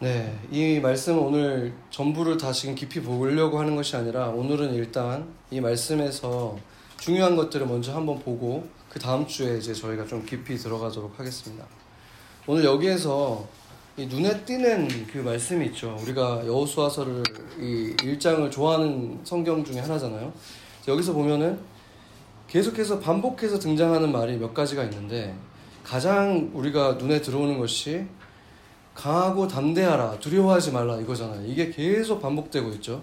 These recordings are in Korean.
네, 이 말씀 오늘 전부를 다 지금 깊이 보려고 하는 것이 아니라 오늘은 일단 이 말씀에서 중요한 것들을 먼저 한번 보고 그 다음 주에 이제 저희가 좀 깊이 들어가도록 하겠습니다. 오늘 여기에서 이 눈에 띄는 그 말씀이 있죠. 우리가 여호수아서를 이 1장을 좋아하는 성경 중에 하나잖아요. 여기서 보면은 계속해서 반복해서 등장하는 말이 몇 가지가 있는데 가장 우리가 눈에 들어오는 것이 강하고 담대하라 두려워하지 말라 이거잖아요. 이게 계속 반복되고 있죠.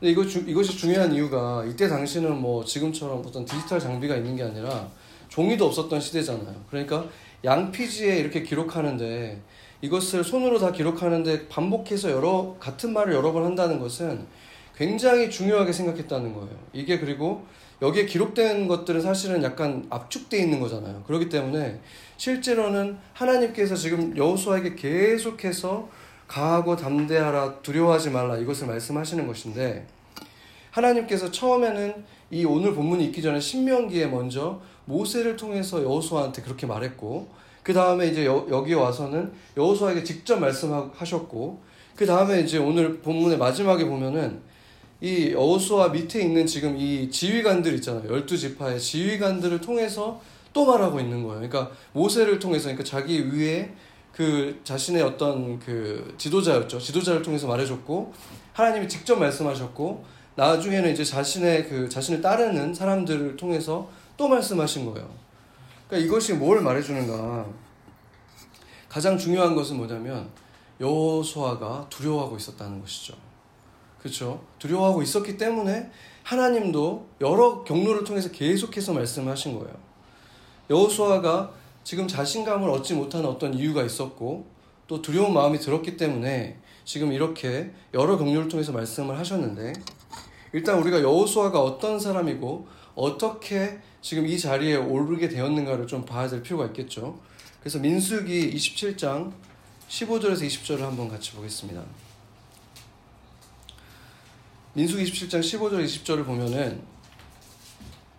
근데 이거 주, 이것이 중요한 이유가 이때 당시는 뭐 지금처럼 어떤 디지털 장비가 있는 게 아니라 종이도 없었던 시대잖아요. 그러니까 양피지에 이렇게 기록하는데 이것을 손으로 다 기록하는데 반복해서 여러 같은 말을 여러 번 한다는 것은 굉장히 중요하게 생각했다는 거예요. 이게 그리고 여기에 기록된 것들은 사실은 약간 압축돼 있는 거잖아요. 그렇기 때문에 실제로는 하나님께서 지금 여호수아에게 계속해서 강하고 담대하라 두려워하지 말라 이것을 말씀하시는 것인데 하나님께서 처음에는 이 오늘 본문이 있기 전에 신명기에 먼저 모세를 통해서 여호수아한테 그렇게 말했고 그 다음에 이제 여, 여기 와서는 여호수아에게 직접 말씀하셨고 그 다음에 이제 오늘 본문의 마지막에 보면은 이 여호수아 밑에 있는 지금 이 지휘관들 있잖아요. 열두 지파의 지휘관들을 통해서 또 말하고 있는 거예요. 그러니까 모세를 통해서 그러니까 자기 위에 그 자신의 어떤 그 지도자였죠. 지도자를 통해서 말해줬고 하나님이 직접 말씀하셨고 나중에는 이제 자신의 그 자신을 따르는 사람들을 통해서 또 말씀하신 거예요. 그러니까 이것이 뭘 말해주는가? 가장 중요한 것은 뭐냐면 여호수아가 두려워하고 있었다는 것이죠. 그렇죠? 두려워하고 있었기 때문에 하나님도 여러 경로를 통해서 계속해서 말씀하신 거예요. 여호수아가 지금 자신감을 얻지 못하는 어떤 이유가 있었고 또 두려운 마음이 들었기 때문에 지금 이렇게 여러 경로를 통해서 말씀을 하셨는데 일단 우리가 여호수아가 어떤 사람이고 어떻게 지금 이 자리에 오르게 되었는가를 좀 봐야 될 필요가 있겠죠. 그래서 민수기 27장 15절에서 20절을 한번 같이 보겠습니다. 민수기 27장 15절 20절을 보면은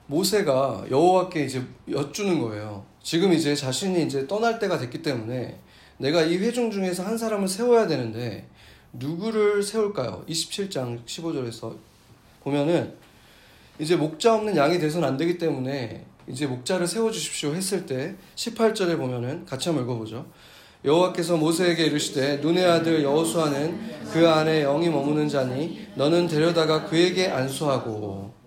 모세가 여호와께 이제 여쭈는 거예요. 지금 이제 자신이 이제 떠날 때가 됐기 때문에 내가 이 회중 중에서 한 사람을 세워야 되는데 누구를 세울까요? 27장 15절에서 보면은 이제 목자 없는 양이 돼서는 안 되기 때문에 이제 목자를 세워 주십시오 했을 때 18절에 보면은 같이 한번 읽어 보죠. 여호와께서 모세에게 이르시되 눈의 아들 여호수아는 그 안에 영이 머무는 자니 너는 데려다가 그에게 안수하고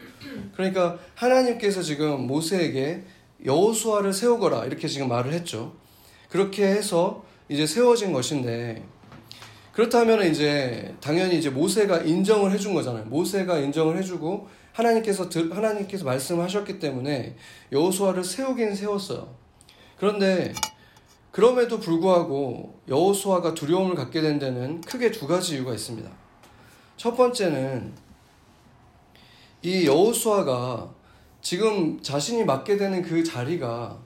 그러니까 하나님께서 지금 모세에게 여호수아를 세우거라 이렇게 지금 말을 했죠. 그렇게 해서 이제 세워진 것인데 그렇다면 이제 당연히 이제 모세가 인정을 해준 거잖아요. 모세가 인정을 해주고 하나님께서 하나님께서 말씀하셨기 때문에 여호수아를 세우긴 세웠어요. 그런데 그럼에도 불구하고 여호수아가 두려움을 갖게 된 데는 크게 두 가지 이유가 있습니다. 첫 번째는 이 여호수아가 지금 자신이 맡게 되는 그 자리가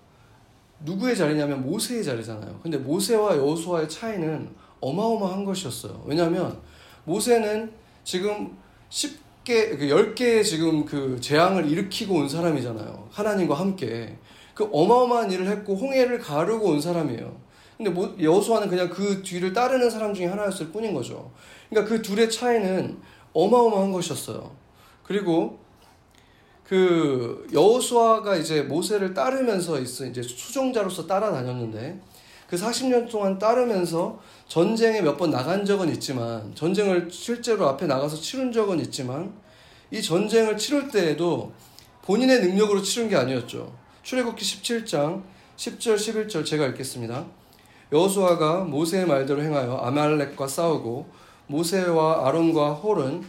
누구의 자리냐면 모세의 자리잖아요. 근데 모세와 여호수아의 차이는 어마어마한 것이었어요. 왜냐하면 모세는 지금 10개, 10개의 그 지금 그 재앙을 일으키고 온 사람이잖아요. 하나님과 함께. 그 어마어마한 일을 했고 홍해를 가르고 온 사람이에요. 근데 여호수아는 그냥 그 뒤를 따르는 사람 중에 하나였을 뿐인 거죠. 그러니까 그 둘의 차이는 어마어마한 것이었어요. 그리고 그 여호수아가 이제 모세를 따르면서 있어 이제 수종자로서 따라다녔는데 그 40년 동안 따르면서 전쟁에 몇 번 나간 적은 있지만 전쟁을 실제로 앞에 나가서 치른 적은 있지만 이 전쟁을 치를 때에도 본인의 능력으로 치른 게 아니었죠. 출애굽기 17장 10절 11절 제가 읽겠습니다. 여호수아가 모세의 말대로 행하여 아말렉과 싸우고 모세와 아론과 홀은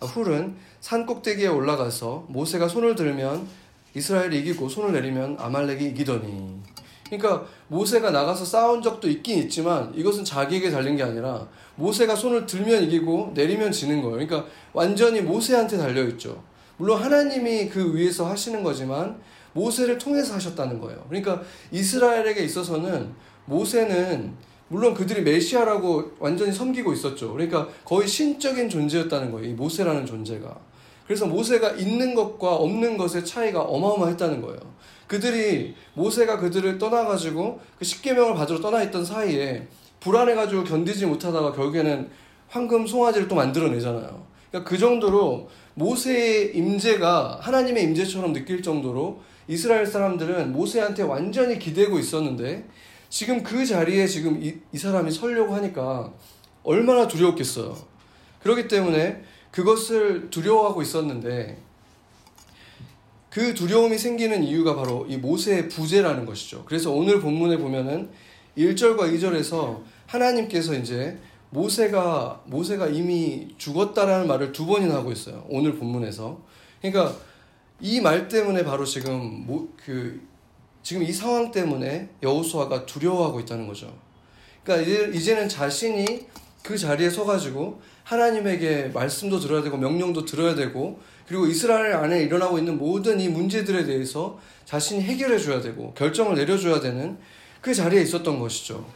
훌은 산 꼭대기에 올라가서 모세가 손을 들면 이스라엘이 이기고 손을 내리면 아말렉이 이기더니 그러니까 모세가 나가서 싸운 적도 있긴 있지만 이것은 자기에게 달린 게 아니라 모세가 손을 들면 이기고 내리면 지는 거예요. 그러니까 완전히 모세한테 달려 있죠. 물론 하나님이 그 위에서 하시는 거지만 모세를 통해서 하셨다는 거예요. 그러니까 이스라엘에게 있어서는 모세는 물론 그들이 메시아라고 완전히 섬기고 있었죠. 그러니까 거의 신적인 존재였다는 거예요. 이 모세라는 존재가. 그래서 모세가 있는 것과 없는 것의 차이가 어마어마했다는 거예요. 그들이 모세가 그들을 떠나가지고 그 십계명을 받으러 떠나 있던 사이에 불안해가지고 견디지 못하다가 결국에는 황금 송아지를 또 만들어내잖아요. 그러니까 그 정도로 모세의 임재가 하나님의 임재처럼 느낄 정도로 이스라엘 사람들은 모세한테 완전히 기대고 있었는데 지금 그 자리에 지금 이, 이 사람이 설려고 하니까 얼마나 두려웠겠어요. 그렇기 때문에 그것을 두려워하고 있었는데 그 두려움이 생기는 이유가 바로 이 모세의 부재라는 것이죠. 그래서 오늘 본문에 보면은 1절과 2절에서 하나님께서 이제 모세가 모세가 이미 죽었다라는 말을 두 번이나 하고 있어요. 오늘 본문에서. 그러니까 이 말 때문에 바로 지금 모, 그 지금 이 상황 때문에 여호수아가 두려워하고 있다는 거죠. 그러니까 이제, 이제는 자신이 그 자리에 서가지고 하나님에게 말씀도 들어야 되고 명령도 들어야 되고 그리고 이스라엘 안에 일어나고 있는 모든 이 문제들에 대해서 자신이 해결해 줘야 되고 결정을 내려줘야 되는 그 자리에 있었던 것이죠.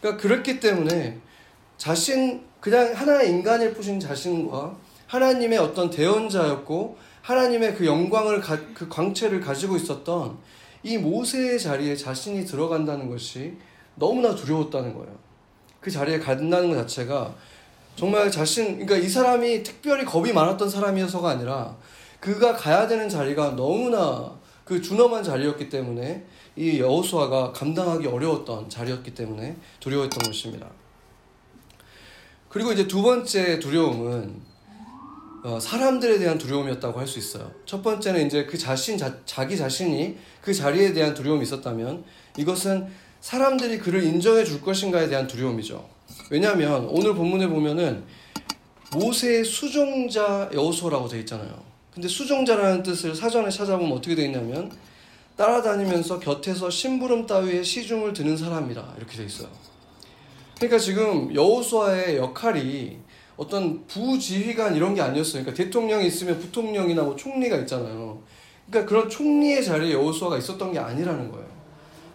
그러니까 그렇기 때문에 자신 그냥 하나의 인간일 뿐인 자신과 하나님의 어떤 대언자였고 하나님의 그 영광을 가, 그 광채를 가지고 있었던 이 모세의 자리에 자신이 들어간다는 것이 너무나 두려웠다는 거예요. 그 자리에 간다는 것 자체가 정말 자신, 그러니까 이 사람이 특별히 겁이 많았던 사람이어서가 아니라 그가 가야 되는 자리가 너무나 그 준엄한 자리였기 때문에 이 여호수아가 감당하기 어려웠던 자리였기 때문에 두려웠던 것입니다. 그리고 이제 두 번째 두려움은 어, 사람들에 대한 두려움이었다고 할 수 있어요. 첫 번째는 이제 그 자신 자, 자기 자신이 그 자리에 대한 두려움이 있었다면 이것은 사람들이 그를 인정해 줄 것인가에 대한 두려움이죠. 왜냐하면 오늘 본문에 보면은 모세의 수종자 여호수라고 되어 있잖아요. 근데 수종자라는 뜻을 사전에 찾아보면 어떻게 되어 있냐면 따라다니면서 곁에서 심부름 따위에 시중을 드는 사람이다 이렇게 되어 있어요. 그러니까 지금 여호수아의 역할이 어떤 부지휘관 이런 게 아니었어요. 그러니까 대통령이 있으면 부통령이나 뭐 총리가 있잖아요. 그러니까 그런 총리의 자리에 여호수아가 있었던 게 아니라는 거예요.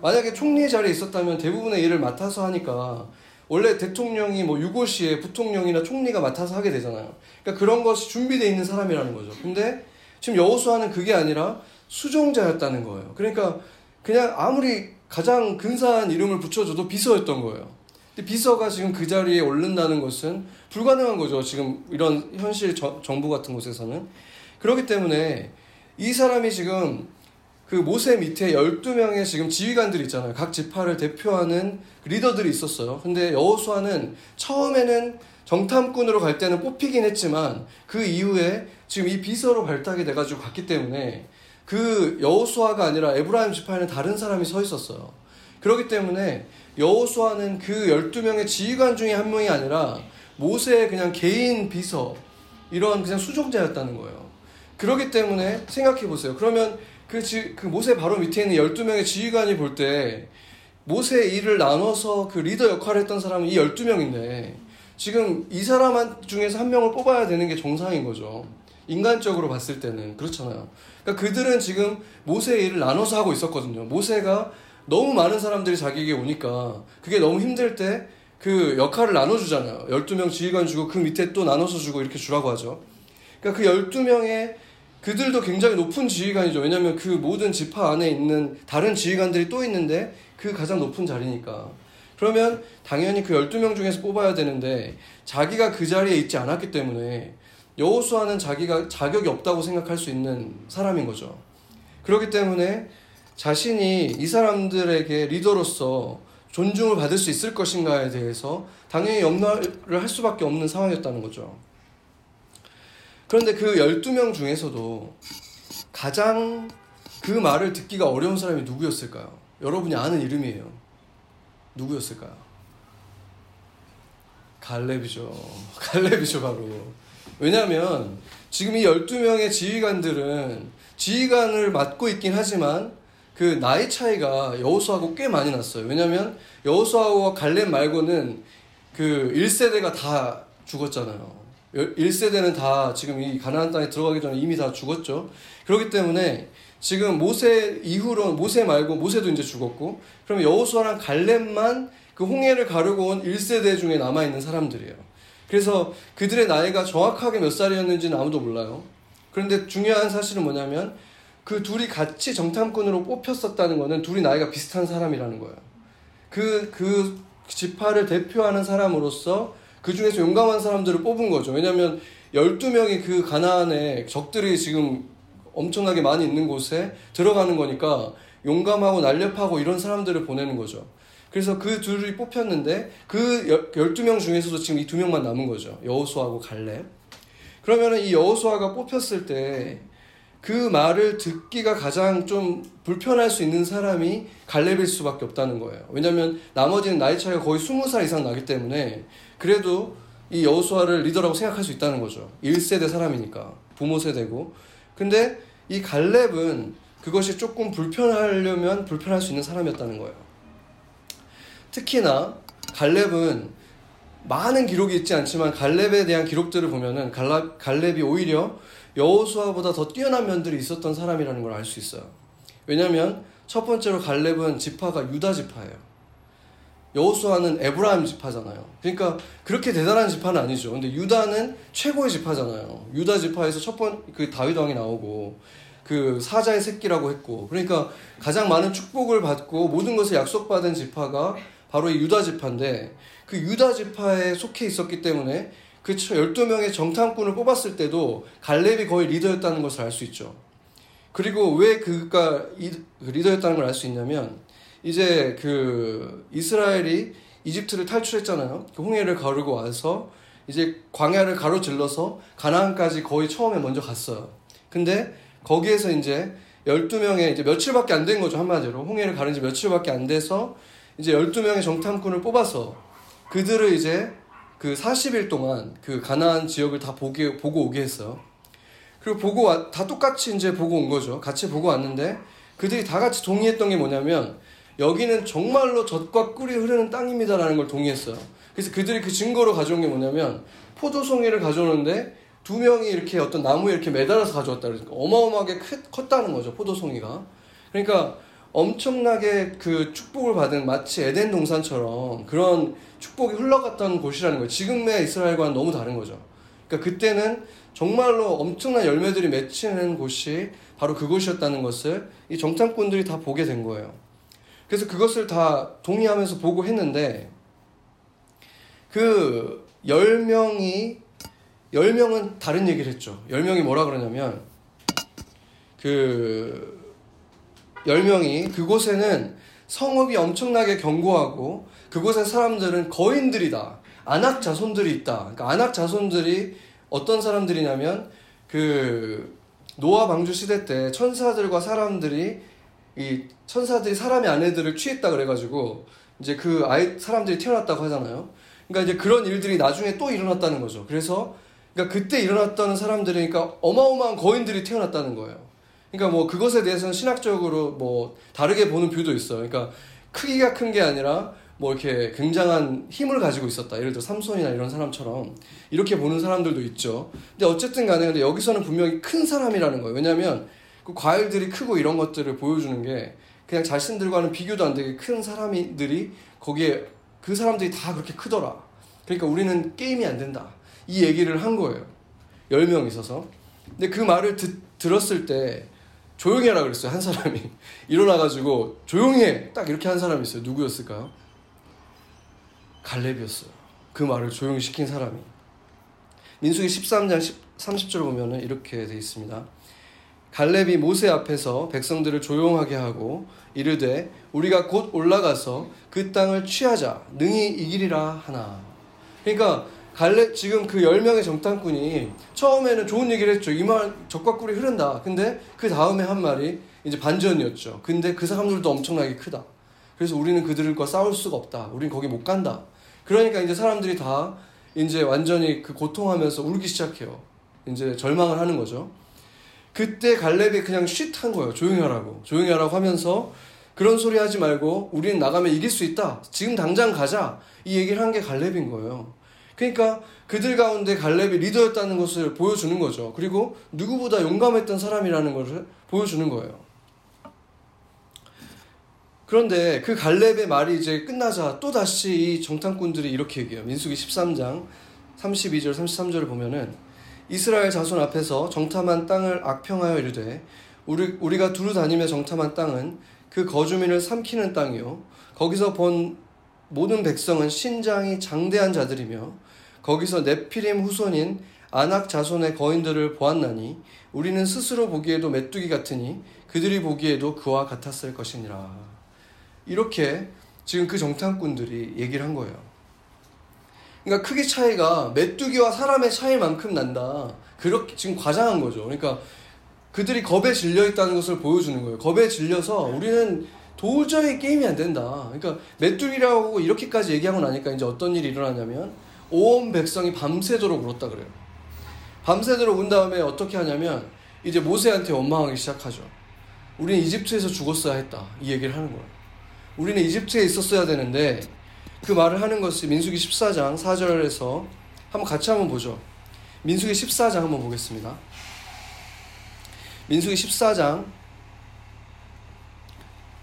만약에 총리의 자리에 있었다면 대부분의 일을 맡아서 하니까 원래 대통령이 뭐 유고시에 부통령이나 총리가 맡아서 하게 되잖아요. 그러니까 그런 것이 준비되어 있는 사람이라는 거죠. 근데 지금 여호수아는 그게 아니라 수종자였다는 거예요. 그러니까 그냥 아무리 가장 근사한 이름을 붙여줘도 비서였던 거예요. 근데 비서가 지금 그 자리에 오른다는 것은 불가능한 거죠. 지금 이런 현실 저, 정부 같은 곳에서는. 그렇기 때문에 이 사람이 지금 그 모세 밑에 12명의 지금 지휘관들이 있잖아요. 각 지파를 대표하는 리더들이 있었어요. 근데 여호수아는 처음에는 정탐꾼으로 갈 때는 뽑히긴 했지만 그 이후에 지금 이 비서로 발탁이 돼가지고 갔기 때문에 그 여호수아가 아니라 에브라임 지파에는 다른 사람이 서 있었어요. 그렇기 때문에 여호수아는 그 12명의 지휘관 중에 한 명이 아니라 모세의 그냥 개인 비서 이런 그냥 수종자였다는 거예요. 그렇기 때문에 생각해 보세요. 그러면 그, 지, 그 모세 바로 밑에 있는 12명의 지휘관이 볼 때 모세의 일을 나눠서 그 리더 역할을 했던 사람은 이 12명인데 지금 이 사람 중에서 한 명을 뽑아야 되는 게 정상인 거죠. 인간적으로 봤을 때는 그렇잖아요. 그러니까 그들은 지금 모세의 일을 나눠서 하고 있었거든요. 모세가 너무 많은 사람들이 자기에게 오니까 그게 너무 힘들 때 그 역할을 나눠주잖아요. 12명 지휘관 주고 그 밑에 또 나눠서 주고 이렇게 주라고 하죠. 그러니까 그 12명의 그들도 굉장히 높은 지휘관이죠. 왜냐하면 그 모든 지파 안에 있는 다른 지휘관들이 또 있는데 그 가장 높은 자리니까. 그러면 당연히 그 12명 중에서 뽑아야 되는데 자기가 그 자리에 있지 않았기 때문에 여호수아는 자기가 자격이 없다고 생각할 수 있는 사람인 거죠. 그렇기 때문에 자신이 이 사람들에게 리더로서 존중을 받을 수 있을 것인가에 대해서 당연히 염려를 할 수밖에 없는 상황이었다는 거죠. 그런데 그 12명 중에서도 가장 그 말을 듣기가 어려운 사람이 누구였을까요? 여러분이 아는 이름이에요. 누구였을까요? 갈렙이죠. 갈렙이죠, 바로. 왜냐하면 지금 이 12명의 지휘관들은 지휘관을 맡고 있긴 하지만 그 나이 차이가 여호수아하고 꽤 많이 났어요. 왜냐하면 여호수아와 갈렙 말고는 그 1세대가 다 죽었잖아요. 1세대는 다 지금 이 가나안 땅에 들어가기 전에 이미 다 죽었죠. 그렇기 때문에 지금 모세 이후로 모세 말고 모세도 이제 죽었고 그러면 여호수아랑 갈렙만 그 홍해를 가르고 온 1세대 중에 남아 있는 사람들이에요. 그래서 그들의 나이가 정확하게 몇 살이었는지는 아무도 몰라요. 그런데 중요한 사실은 뭐냐면 그 둘이 같이 정탐꾼으로 뽑혔었다는 거는 둘이 나이가 비슷한 사람이라는 거예요. 그, 그 지파를 대표하는 사람으로서 그 중에서 용감한 사람들을 뽑은 거죠. 왜냐하면 12명이 그 가나안에 적들이 지금 엄청나게 많이 있는 곳에 들어가는 거니까 용감하고 날렵하고 이런 사람들을 보내는 거죠. 그래서 그 둘이 뽑혔는데 그 12명 중에서도 지금 이 두 명만 남은 거죠. 여호수아하고 갈렙. 그러면 이 여호수아가 뽑혔을 때 그 말을 듣기가 가장 좀 불편할 수 있는 사람이 갈렙일 수밖에 없다는 거예요. 왜냐하면 나머지는 나이 차이가 거의 20살 이상 나기 때문에 그래도 이 여호수아를 리더라고 생각할 수 있다는 거죠. 1세대 사람이니까 부모 세대고. 근데 이 갈렙은 그것이 조금 불편하려면 불편할 수 있는 사람이었다는 거예요. 특히나 갈렙은 많은 기록이 있지 않지만 갈렙에 대한 기록들을 보면은 갈렙, 갈렙이 오히려 여호수아보다 더 뛰어난 면들이 있었던 사람이라는 걸 알 수 있어요. 왜냐하면 첫 번째로 갈렙은 지파가 유다 지파예요. 여호수아는 에브라임 지파잖아요. 그러니까 그렇게 대단한 지파는 아니죠. 근데 유다는 최고의 지파잖아요. 유다 지파에서 첫 번 그 다윗 왕이 나오고 그 사자의 새끼라고 했고 그러니까 가장 많은 축복을 받고 모든 것을 약속받은 지파가 바로 이 유다 지파인데 그 유다 지파에 속해 있었기 때문에 그 12명의 정탐꾼을 뽑았을 때도 갈렙이 거의 리더였다는 것을 알 수 있죠. 그리고 왜 그가 그 리더였다는 걸 알 수 있냐면 이제 그 이스라엘이 이집트를 탈출했잖아요. 그 홍해를 가르고 와서 이제 광야를 가로질러서 가나안까지 거의 처음에 먼저 갔어요. 근데 거기에서 이제 12명의 이제 며칠밖에 안 된 거죠, 한마디로. 홍해를 가른 지 며칠밖에 안 돼서 이제 12명의 정탐꾼을 뽑아서 그들을 이제 그 40일 동안 그 가나안 지역을 다 보게, 보고 오게 했어요. 그리고 보고 와, 다 똑같이 이제 보고 온 거죠. 같이 보고 왔는데 그들이 다 같이 동의했던 게 뭐냐면 여기는 정말로 젖과 꿀이 흐르는 땅입니다라는 걸 동의했어요. 그래서 그들이 그 증거로 가져온 게 뭐냐면 포도송이를 가져오는데 두 명이 이렇게 어떤 나무에 이렇게 매달아서 가져왔다 그러니까 어마어마하게 크, 컸다는 거죠 포도송이가. 그러니까 엄청나게 그 축복을 받은 마치 에덴 동산처럼 그런 축복이 흘러갔던 곳이라는 거예요. 지금의 이스라엘과는 너무 다른 거죠. 그러니까 그때는 정말로 엄청난 열매들이 맺히는 곳이 바로 그곳이었다는 것을 이 정탐꾼들이 다 보게 된 거예요. 그래서 그것을 다 동의하면서 보고 했는데 그 10명이 10명은 다른 얘기를 했죠. 10명이 뭐라 그러냐면 그 10명이 그곳에는 성읍이 엄청나게 견고하고 그곳의 사람들은 거인들이다. 안악 자손들이 있다. 그러니까 안악 자손들이 어떤 사람들이냐면 그 노아 방주 시대 때 천사들과 사람들이 이 천사들이 사람의 아내들을 취했다 그래가지고 이제 그 아이 사람들이 태어났다고 하잖아요. 그러니까 이제 그런 일들이 나중에 또 일어났다는 거죠. 그래서 그러니까 그때 일어났다는 사람들이니까 어마어마한 거인들이 태어났다는 거예요. 그러니까 뭐 그것에 대해서는 신학적으로 뭐 다르게 보는 뷰도 있어요. 그러니까 크기가 큰 게 아니라 뭐 이렇게 굉장한 힘을 가지고 있었다. 예를 들어 삼손이나 이런 사람처럼 이렇게 보는 사람들도 있죠. 근데 어쨌든 간에 근데 여기서는 분명히 큰 사람이라는 거예요. 왜냐하면 그 과일들이 크고 이런 것들을 보여주는 게 그냥 자신들과는 비교도 안 되게 큰 사람들이 거기에 그 사람들이 다 그렇게 크더라. 그러니까 우리는 게임이 안 된다. 이 얘기를 한 거예요. 10명 있어서. 근데 그 말을 듣, 들었을 때 조용히 하라 그랬어요. 한 사람이. 일어나가지고 조용히 해. 딱 이렇게 한 사람이 있어요. 누구였을까요? 갈렙이었어요. 그 말을 조용히 시킨 사람이. 민수기 13장 10, 30절 보면은 이렇게 돼 있습니다. 갈렙이 모세 앞에서 백성들을 조용하게 하고 이르되 우리가 곧 올라가서 그 땅을 취하자 능히 이기리라 하나. 그러니까 갈렙 지금 그 10명의 정탐꾼이 처음에는 좋은 얘기를 했죠. 이 말 적과 꿀이 흐른다. 근데 그 다음에 한 말이 이제 반전이었죠. 근데 그 사람들도 엄청나게 크다. 그래서 우리는 그들과 싸울 수가 없다. 우린 거기 못 간다. 그러니까 이제 사람들이 다 이제 완전히 그 고통하면서 울기 시작해요. 이제 절망을 하는 거죠. 그때 갈렙이 그냥 쉿 한 거예요. 조용히 하라고. 조용히 하라고 하면서 그런 소리 하지 말고 우리는 나가면 이길 수 있다. 지금 당장 가자. 이 얘기를 한 게 갈렙인 거예요. 그러니까 그들 가운데 갈렙이 리더였다는 것을 보여주는 거죠. 그리고 누구보다 용감했던 사람이라는 것을 보여주는 거예요. 그런데 그 갈렙의 말이 이제 끝나자 또 다시 이 정탐꾼들이 이렇게 얘기해요. 민수기 13장 32절 33절을 보면은 이스라엘 자손 앞에서 정탐한 땅을 악평하여 이르되 우리, 우리가 두루 다니며 정탐한 땅은 그 거주민을 삼키는 땅이요 거기서 본 모든 백성은 신장이 장대한 자들이며 거기서 네피림 후손인 아낙 자손의 거인들을 보았나니 우리는 스스로 보기에도 메뚜기 같으니 그들이 보기에도 그와 같았을 것이니라. 이렇게 지금 그 정탐꾼들이 얘기를 한 거예요. 그러니까 크기 차이가 메뚜기와 사람의 차이만큼 난다. 그렇게 지금 과장한 거죠. 그러니까 그들이 겁에 질려 있다는 것을 보여주는 거예요. 겁에 질려서 우리는 도저히 게임이 안 된다. 그러니까 메뚜기라고 이렇게까지 얘기하고 나니까 이제 어떤 일이 일어나냐면 온 백성이 밤새도록 울었다 그래요. 밤새도록 운 다음에 어떻게 하냐면 이제 모세한테 원망하기 시작하죠. 우리는 이집트에서 죽었어야 했다. 이 얘기를 하는 거예요. 우리는 이집트에 있었어야 되는데 그 말을 하는 것이 민수기 14장 4절에서 한번 같이 한번 보죠. 민수기 14장 한번 보겠습니다. 민수기 14장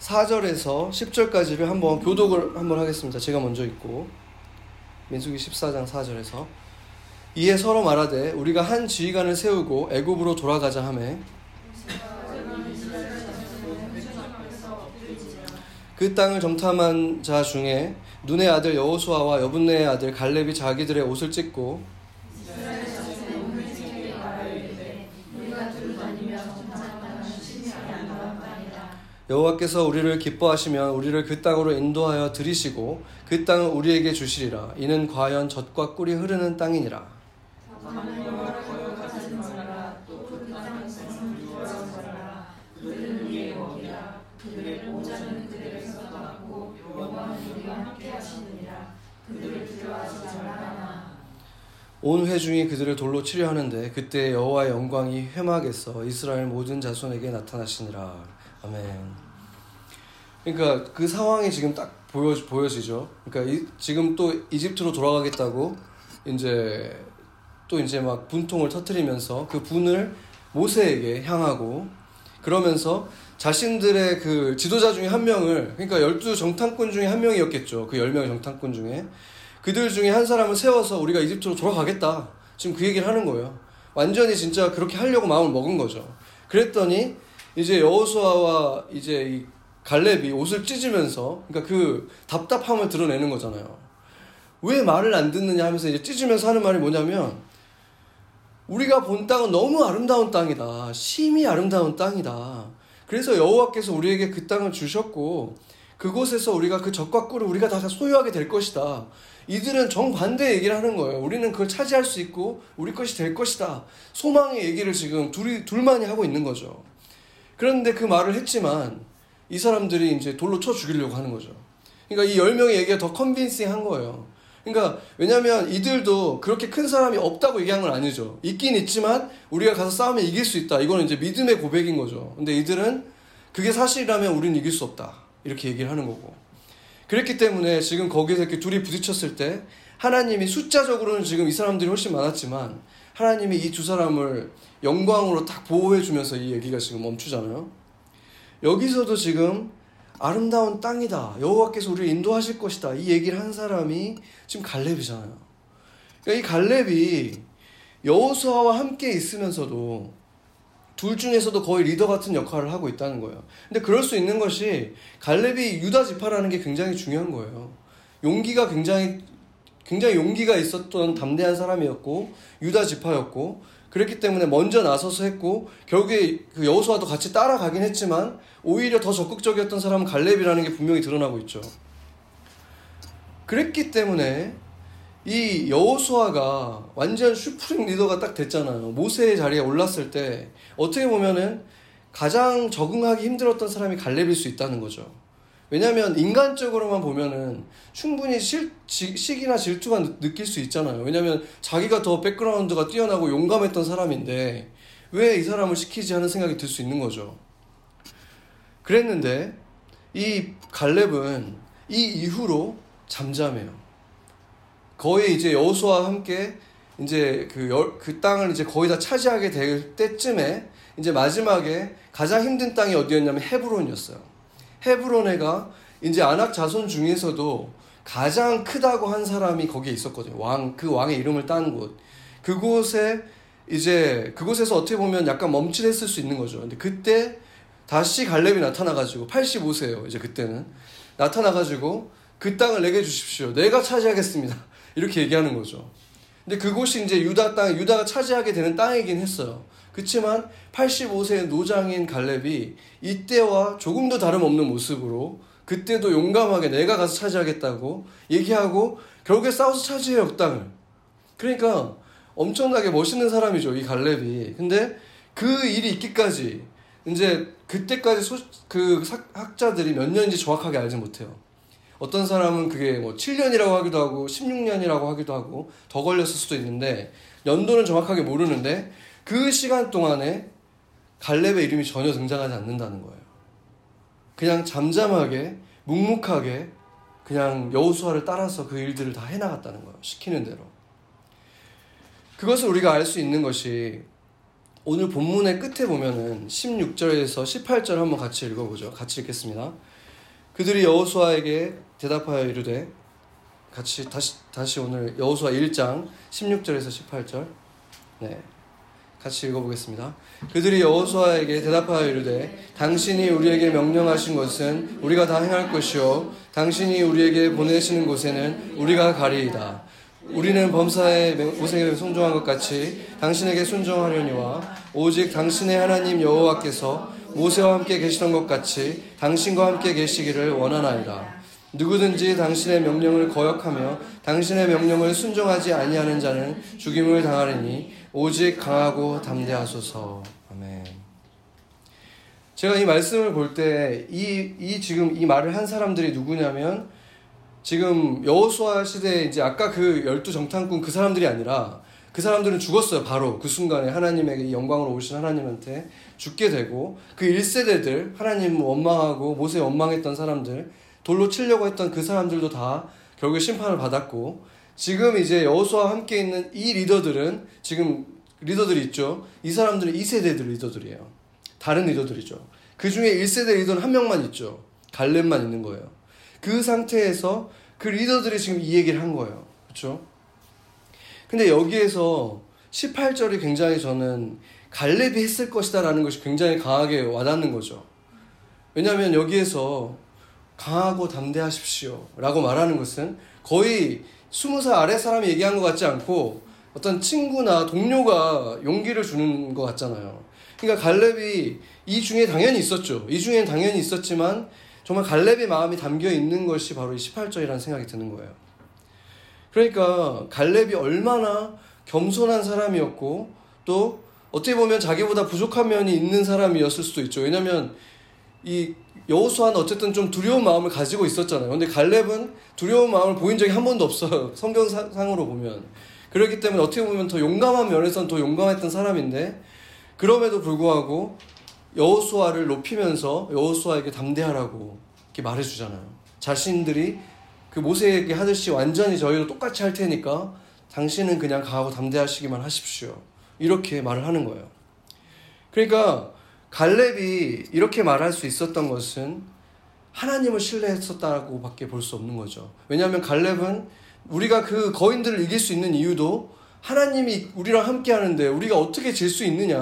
4절에서 10절까지를 한번 교독을 한번 하겠습니다. 제가 먼저 읽고 민수기 14장 4절에서 이에 서로 말하되 우리가 한 지휘관을 세우고 애굽으로 돌아가자 하매 그 땅을 정탐한 자 중에 눈의 아들 여호수아와 여분네의 아들 갈렙이 자기들의 옷을 찢고 여호와께서 우리를 기뻐하시면 우리를 그 땅으로 인도하여 들이시고 그 땅을 우리에게 주시리라. 이는 과연 젖과 꿀이 흐르는 땅이니라 온 회중이 그들을 돌로 치려 하는데 그때 여호와의 영광이 회막에서 이스라엘 모든 자손에게 나타나시니라. 아멘. 그러니까 그 상황이 지금 딱 보여 보여지죠. 그러니까 이, 지금 또 이집트로 돌아가겠다고 이제 또 이제 막 분통을 터트리면서 그 분을 모세에게 향하고 그러면서 자신들의 그 지도자 중에 한 명을 그러니까 열두 정탐꾼 중에 한 명이었겠죠. 그 열 명의 정탐꾼 중에 그들 중에 한 사람을 세워서 우리가 이집트로 돌아가겠다. 지금 그 얘기를 하는 거예요. 완전히 진짜 그렇게 하려고 마음을 먹은 거죠. 그랬더니 이제 여호수아와 이제 이 갈렙이 옷을 찢으면서 그러니까 그 답답함을 드러내는 거잖아요. 왜 말을 안 듣느냐 하면서 이제 찢으면서 하는 말이 뭐냐면 우리가 본 땅은 너무 아름다운 땅이다. 심히 아름다운 땅이다. 그래서 여호와께서 우리에게 그 땅을 주셨고 그곳에서 우리가 그 적과 꿀을 우리가 다 소유하게 될 것이다. 이들은 정반대 얘기를 하는 거예요. 우리는 그걸 차지할 수 있고 우리 것이 될 것이다. 소망의 얘기를 지금 둘이 둘만이 하고 있는 거죠. 그런데 그 말을 했지만 이 사람들이 이제 돌로 쳐 죽이려고 하는 거죠. 그러니까 이 열 명의 얘기가 더 컨빈싱 한 거예요. 그러니까 왜냐하면 이들도 그렇게 큰 사람이 없다고 얘기한 건 아니죠. 있긴 있지만 우리가 가서 싸우면 이길 수 있다. 이거는 이제 믿음의 고백인 거죠. 근데 이들은 그게 사실이라면 우리는 이길 수 없다. 이렇게 얘기를 하는 거고. 그랬기 때문에 지금 거기서 이렇게 둘이 부딪혔을 때 하나님이 숫자적으로는 지금 이 사람들이 훨씬 많았지만 하나님이 이 두 사람을 영광으로 딱 보호해 주면서 이 얘기가 지금 멈추잖아요. 여기서도 지금 아름다운 땅이다. 여호와께서 우리를 인도하실 것이다. 이 얘기를 한 사람이 지금 갈렙이잖아요. 그러니까 이 갈렙이 여호수아와 함께 있으면서도 둘 중에서도 거의 리더 같은 역할을 하고 있다는 거예요. 근데 그럴 수 있는 것이 갈렙이 유다 지파라는 게 굉장히 중요한 거예요. 용기가 굉장히 굉장히 용기가 있었던 담대한 사람이었고 유다 지파였고 그랬기 때문에 먼저 나서서 했고 결국에 그 여호수아도 같이 따라가긴 했지만 오히려 더 적극적이었던 사람은 갈렙이라는 게 분명히 드러나고 있죠. 그랬기 때문에 이 여호수아가 완전 슈프림 리더가 딱 됐잖아요. 모세의 자리에 올랐을 때 어떻게 보면은 가장 적응하기 힘들었던 사람이 갈렙일 수 있다는 거죠. 왜냐하면 인간적으로만 보면은 충분히 실, 지, 시기나 질투가 느낄 수 있잖아요. 왜냐하면 자기가 더 백그라운드가 뛰어나고 용감했던 사람인데 왜 이 사람을 시키지 하는 생각이 들 수 있는 거죠. 그랬는데 이 갈렙은 이 이후로 잠잠해요. 거의 이제 여호수아와 함께 이제 그, 열, 그 땅을 이제 거의 다 차지하게 될 때쯤에 이제 마지막에 가장 힘든 땅이 어디였냐면 헤브론이었어요. 헤브론에가 이제 아낙 자손 중에서도 가장 크다고 한 사람이 거기에 있었거든요. 왕, 그 왕의 이름을 딴 곳. 그곳에 이제 그곳에서 어떻게 보면 약간 멈칫했을 수 있는 거죠. 근데 그때 다시 갈렙이 나타나가지고 85세예요. 이제 그때는 나타나가지고 그 땅을 내게 주십시오. 내가 차지하겠습니다. 이렇게 얘기하는 거죠. 근데 그곳이 이제 유다 땅, 유다가 차지하게 되는 땅이긴 했어요. 그렇지만 85세 노장인 갈렙이 이때와 조금도 다름없는 모습으로 그때도 용감하게 내가 가서 차지하겠다고 얘기하고 결국에 싸워서 차지해요, 그 땅을. 그러니까 엄청나게 멋있는 사람이죠, 이 갈렙이. 근데 그 일이 있기까지 이제 그때까지 소, 그 학자들이 몇 년인지 정확하게 알지 못해요. 어떤 사람은 그게 뭐 7년이라고 하기도 하고 16년이라고 하기도 하고 더 걸렸을 수도 있는데 연도는 정확하게 모르는데 그 시간 동안에 갈렙의 이름이 전혀 등장하지 않는다는 거예요. 그냥 잠잠하게 묵묵하게 그냥 여호수아를 따라서 그 일들을 다 해나갔다는 거예요. 시키는 대로. 그것을 우리가 알 수 있는 것이 오늘 본문의 끝에 보면은 16절에서 18절 한번 같이 읽어보죠. 같이 읽겠습니다. 그들이 여호수아에게 대답하여 이르되 같이 다시 다시 오늘 여호수아 1장 16절에서 18절 네. 같이 읽어보겠습니다. 그들이 여호수아에게 대답하여 이르되 당신이 우리에게 명령하신 것은 우리가 다 행할 것이요 당신이 우리에게 보내시는 곳에는 우리가 가리이다. 우리는 범사의 모세에 순종한 것 같이 당신에게 순종하려니와 오직 당신의 하나님 여호와께서 모세와 함께 계시던 것 같이 당신과 함께 계시기를 원하나이다. 누구든지 당신의 명령을 거역하며 당신의 명령을 순종하지 아니하는 자는 죽임을 당하리니 오직 강하고 담대하소서. 아멘. 제가 이 말씀을 볼 때 이 이 지금 이 말을 한 사람들이 누구냐면 지금 여호수아 시대에 이제 아까 그 열두 정탐꾼 그 사람들이 아니라 그 사람들은 죽었어요. 바로 그 순간에 하나님에게 영광으로 오신 하나님한테 죽게 되고 그 1세대들 하나님 원망하고 모세 원망했던 사람들 돌로 치려고 했던 그 사람들도 다 결국에 심판을 받았고 지금 이제 여호수아와 함께 있는 이 리더들은 지금 리더들이 있죠. 이 사람들은 2세대들 리더들이에요. 다른 리더들이죠. 그 중에 1세대 리더는 한 명만 있죠. 갈렙만 있는 거예요. 그 상태에서 그 리더들이 지금 이 얘기를 한 거예요. 그렇죠? 근데 여기에서 18절이 굉장히 저는 갈렙이 했을 것이다라는 것이 굉장히 강하게 와닿는 거죠. 왜냐하면 여기에서 강하고 담대하십시오. 라고 말하는 것은 거의 스무 살 아래 사람이 얘기한 것 같지 않고 어떤 친구나 동료가 용기를 주는 것 같잖아요. 그러니까 갈렙이 이 중에 당연히 있었죠. 이 중에는 당연히 있었지만 정말 갈렙의 마음이 담겨 있는 것이 바로 이 18절이라는 생각이 드는 거예요. 그러니까 갈렙이 얼마나 겸손한 사람이었고 또 어떻게 보면 자기보다 부족한 면이 있는 사람이었을 수도 있죠. 왜냐하면 이 여호수아는 어쨌든 좀 두려운 마음을 가지고 있었잖아요. 근데 갈렙은 두려운 마음을 보인 적이 한 번도 없어요. 성경상으로 보면. 그렇기 때문에 어떻게 보면 더 용감한 면에서는 더 용감했던 사람인데 그럼에도 불구하고 여호수아를 높이면서 여호수아에게 담대하라고 이렇게 말해주잖아요. 자신들이 그 모세에게 하듯이 완전히 저희도 똑같이 할 테니까 당신은 그냥 가고 담대하시기만 하십시오. 이렇게 말을 하는 거예요. 그러니까 갈렙이 이렇게 말할 수 있었던 것은 하나님을 신뢰했었다고 밖에 볼 수 없는 거죠. 왜냐하면 갈렙은 우리가 그 거인들을 이길 수 있는 이유도 하나님이 우리랑 함께 하는데 우리가 어떻게 질 수 있느냐.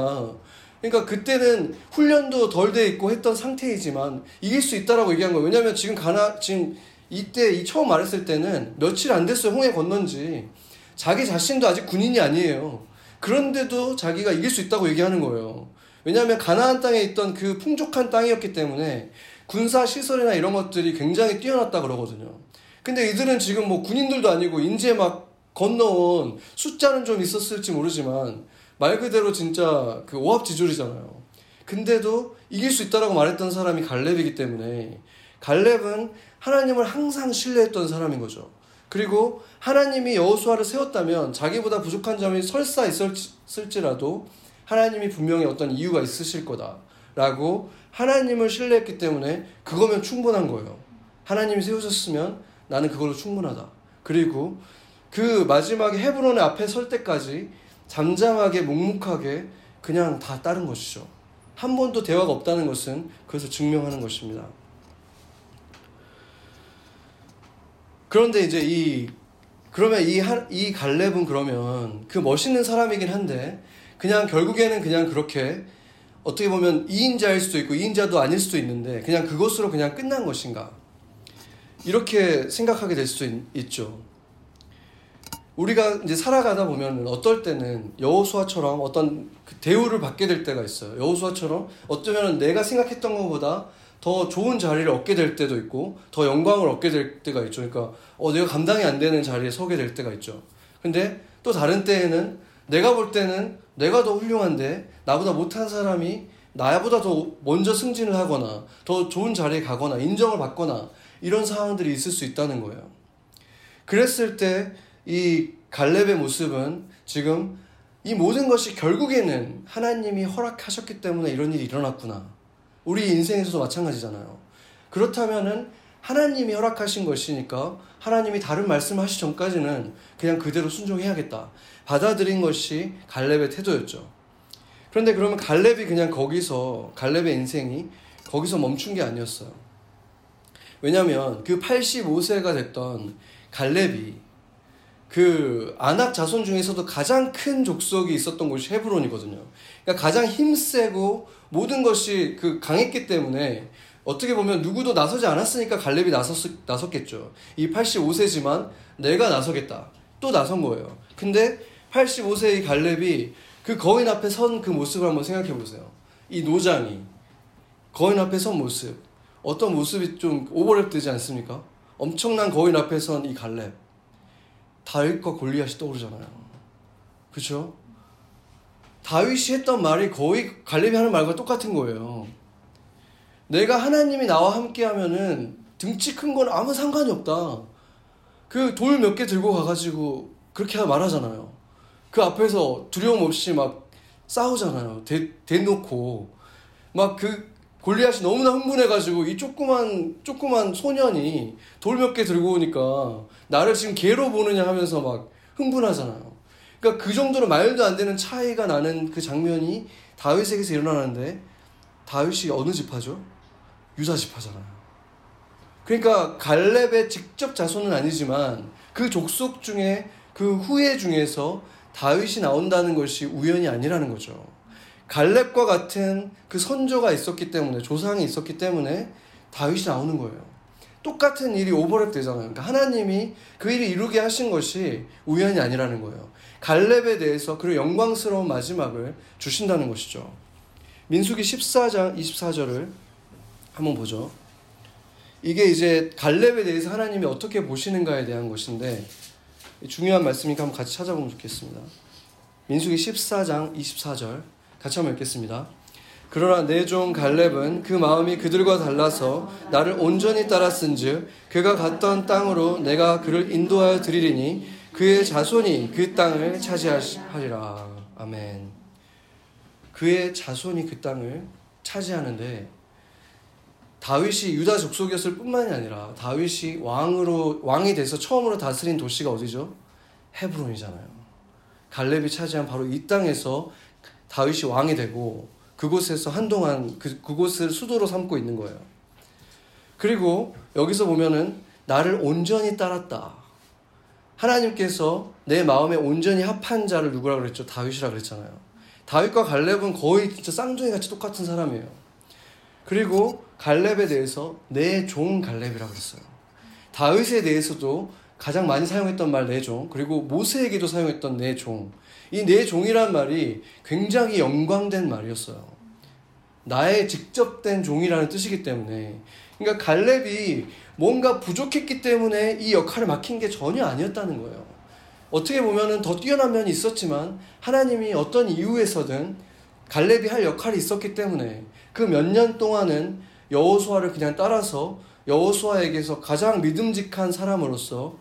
그러니까 그때는 훈련도 덜 돼 있고 했던 상태이지만 이길 수 있다라고 얘기한 거예요. 왜냐하면 지금 가나 지금 이때 이 처음 말했을 때는 며칠 안 됐어요. 홍해 건넌지 자기 자신도 아직 군인이 아니에요. 그런데도 자기가 이길 수 있다고 얘기하는 거예요. 왜냐하면 가나안 땅에 있던 그 풍족한 땅이었기 때문에 군사 시설이나 이런 것들이 굉장히 뛰어났다 그러거든요. 근데 이들은 지금 뭐 군인들도 아니고 인제 막 건너온 숫자는 좀 있었을지 모르지만 말 그대로 진짜 그 오합지졸이잖아요. 근데도 이길 수 있다라고 말했던 사람이 갈렙이기 때문에 갈렙은 하나님을 항상 신뢰했던 사람인 거죠. 그리고 하나님이 여호수아를 세웠다면 자기보다 부족한 점이 설사 있었을지라도 하나님이 분명히 어떤 이유가 있으실 거다라고 하나님을 신뢰했기 때문에 그거면 충분한 거예요. 하나님이 세우셨으면 나는 그걸로 충분하다. 그리고 그 마지막에 헤브론의 앞에 설 때까지 잠잠하게 묵묵하게 그냥 다 따른 것이죠. 한 번도 대화가 없다는 것은 그것을 증명하는 것입니다. 그런데 이제 이 그러면 이, 이 갈렙은 그러면 그 멋있는 사람이긴 한데 그냥 결국에는 그냥 그렇게 어떻게 보면 2인자일 수도 있고 2인자도 아닐 수도 있는데 그냥 그것으로 그냥 끝난 것인가? 이렇게 생각하게 될 수도 있, 죠 우리가 이제 살아가다 보면 어떨 때는 여호수아처럼 어떤 그 대우를 받게 될 때가 있어요. 여호수아처럼 어쩌면 내가 생각했던 것보다 더 좋은 자리를 얻게 될 때도 있고 더 영광을 얻게 될 때가 있죠. 그러니까 어 내가 감당이 안 되는 자리에 서게 될 때가 있죠. 근데 또 다른 때에는 내가 볼 때는 내가 더 훌륭한데 나보다 못한 사람이 나보다 더 먼저 승진을 하거나 더 좋은 자리에 가거나 인정을 받거나 이런 상황들이 있을 수 있다는 거예요. 그랬을 때 이 갈렙의 모습은 지금 이 모든 것이 결국에는 하나님이 허락하셨기 때문에 이런 일이 일어났구나. 우리 인생에서도 마찬가지잖아요. 그렇다면은 하나님이 허락하신 것이니까 하나님이 다른 말씀을 하시 전까지는 그냥 그대로 순종해야겠다. 받아들인 것이 갈렙의 태도였죠. 그런데 그러면 갈렙이 그냥 거기서 갈렙의 인생이 거기서 멈춘 게 아니었어요. 왜냐하면 그 85세가 됐던 갈렙이 그 아낙 자손 중에서도 가장 큰 족속이 있었던 곳이 헤브론이거든요. 그러니까 가장 힘세고 모든 것이 그 강했기 때문에 어떻게 보면 누구도 나서지 않았으니까 갈렙이 나섰, 나섰겠죠. 이 85세지만 내가 나서겠다. 또 나선 거예요. 근데 85세의 갈렙이 그 거인 앞에 선 그 모습을 한번 생각해 보세요. 이 노장이 거인 앞에 선 모습. 어떤 모습이 좀 오버랩 되지 않습니까? 엄청난 거인 앞에 선 이 갈렙. 다윗과 골리앗이 떠오르잖아요. 그렇죠? 다윗이 했던 말이 거의 갈렙이 하는 말과 똑같은 거예요. 내가 하나님이 나와 함께 하면은 등치 큰 건 아무 상관이 없다. 그 돌 몇 개 들고 가가지고 그렇게 말하잖아요. 그 앞에서 두려움 없이 막 싸우잖아요. 대, 대놓고 막 그 골리앗이 너무나 흥분해가지고 이 조그만 조그만 소년이 돌 몇 개 들고 오니까 나를 지금 개로 보느냐 하면서 막 흥분하잖아요. 그러니까 그 정도로 말도 안 되는 차이가 나는 그 장면이 다윗에게서 일어나는데 다윗이 어느 지파죠? 유다 지파잖아요. 그러니까 갈렙의 직접 자손은 아니지만 그 족속 중에 그 후예 중에서 다윗이 나온다는 것이 우연이 아니라는 거죠. 갈렙과 같은 그 선조가 있었기 때문에 조상이 있었기 때문에 다윗이 나오는 거예요. 똑같은 일이 오버랩 되잖아요. 그러니까 하나님이 그 일을 이루게 하신 것이 우연이 아니라는 거예요. 갈렙에 대해서 그 영광스러운 마지막을 주신다는 것이죠. 민수기 14장 24절을 한번 보죠. 이게 이제 갈렙에 대해서 하나님이 어떻게 보시는가에 대한 것인데 중요한 말씀이니까 한번 같이 찾아보면 좋겠습니다. 민수기 14장 24절 같이 한번 읽겠습니다. 그러나 내 종 갈렙은 그 마음이 그들과 달라서 나를 온전히 따랐은즉 그가 갔던 땅으로 내가 그를 인도하여 드리리니 그의 자손이 그 땅을 차지하리라. 아멘. 그의 자손이 그 땅을 차지하는데 다윗이 유다 족속이었을 뿐만이 아니라 다윗이 왕으로 왕이 돼서 처음으로 다스린 도시가 어디죠? 헤브론이잖아요. 갈렙이 차지한 바로 이 땅에서 다윗이 왕이 되고 그곳에서 한동안 그, 그곳을 수도로 삼고 있는 거예요. 그리고 여기서 보면은 나를 온전히 따랐다. 하나님께서 내 마음에 온전히 합한 자를 누구라 그랬죠? 다윗이라 그랬잖아요. 다윗과 갈렙은 거의 진짜 쌍둥이 같이 똑같은 사람이에요. 그리고 갈렙에 대해서 내 종 갈렙이라 그랬어요. 다윗에 대해서도 가장 많이 사용했던 말 내 종, 그리고 모세에게도 사용했던 내 종. 이 내 종이란 말이 굉장히 영광된 말이었어요. 나의 직접된 종이라는 뜻이기 때문에. 그러니까 갈렙이 뭔가 부족했기 때문에 이 역할을 맡긴 게 전혀 아니었다는 거예요. 어떻게 보면은 더 뛰어난 면이 있었지만 하나님이 어떤 이유에서든 갈렙이 할 역할이 있었기 때문에 그 몇 년 동안은 여호수아를 그냥 따라서 여호수아에게서 가장 믿음직한 사람으로서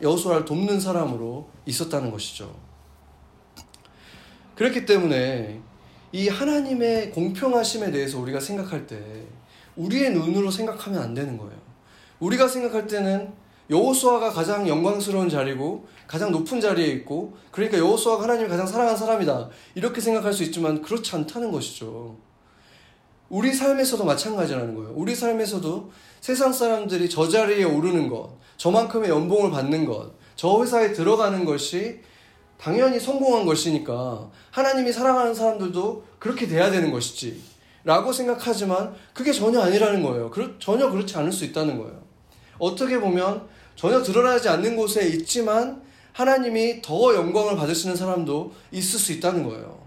여호수아를 돕는 사람으로 있었다는 것이죠. 그렇기 때문에 이 하나님의 공평하심에 대해서 우리가 생각할 때 우리의 눈으로 생각하면 안 되는 거예요. 우리가 생각할 때는 여호수아가 가장 영광스러운 자리고 가장 높은 자리에 있고 그러니까 여호수아가 하나님을 가장 사랑하는 사람이다. 이렇게 생각할 수 있지만 그렇지 않다는 것이죠. 우리 삶에서도 마찬가지라는 거예요. 우리 삶에서도 세상 사람들이 저 자리에 오르는 것, 저만큼의 연봉을 받는 것, 저 회사에 들어가는 것이 당연히 성공한 것이니까 하나님이 사랑하는 사람들도 그렇게 돼야 되는 것이지. 라고 생각하지만 그게 전혀 아니라는 거예요. 전혀 그렇지 않을 수 있다는 거예요. 어떻게 보면 전혀 드러나지 않는 곳에 있지만 하나님이 더 영광을 받으시는 사람도 있을 수 있다는 거예요.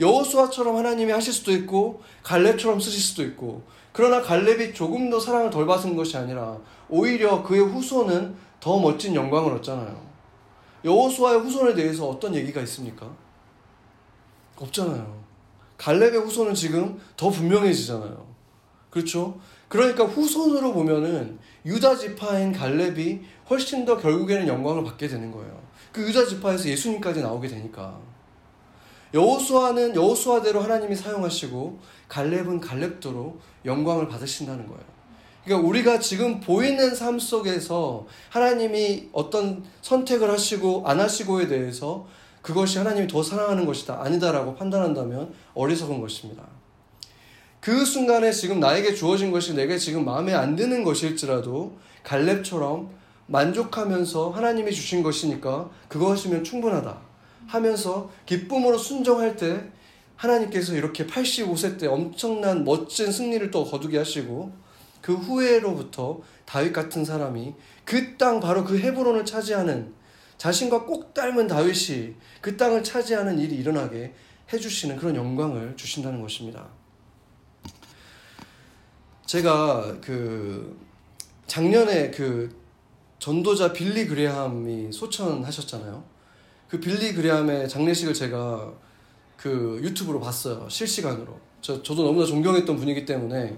여호수아처럼 하나님이 하실 수도 있고 갈렙처럼 쓰실 수도 있고 그러나 갈렙이 조금 더 사랑을 덜 받은 것이 아니라 오히려 그의 후손은 더 멋진 영광을 얻잖아요. 여호수아의 후손에 대해서 어떤 얘기가 있습니까? 없잖아요. 갈렙의 후손은 지금 더 분명해지잖아요. 그렇죠? 그러니까 후손으로 보면은 유다 지파인 갈렙이 훨씬 더 결국에는 영광을 받게 되는 거예요. 그 유다 지파에서 예수님까지 나오게 되니까. 여호수아는 여호수아대로 하나님이 사용하시고 갈렙은 갈렙대로 영광을 받으신다는 거예요. 그러니까 우리가 지금 보이는 삶 속에서 하나님이 어떤 선택을 하시고 안 하시고에 대해서 그것이 하나님이 더 사랑하는 것이다 아니다라고 판단한다면 어리석은 것입니다. 그 순간에 지금 나에게 주어진 것이 내게 지금 마음에 안 드는 것일지라도 갈렙처럼 만족하면서 하나님이 주신 것이니까 그것이면 충분하다 하면서 기쁨으로 순종할 때 하나님께서 이렇게 85세 때 엄청난 멋진 승리를 또 거두게 하시고 그 후에로부터 다윗 같은 사람이 그 땅 바로 그 헤브론을 차지하는 자신과 꼭 닮은 다윗이 그 땅을 차지하는 일이 일어나게 해주시는 그런 영광을 주신다는 것입니다. 제가 그 작년에 그 전도자 빌리 그레함이 소천하셨잖아요. 그 빌리 그레함의 장례식을 제가 그 유튜브로 봤어요. 실시간으로. 저, 저도 너무나 존경했던 분이기 때문에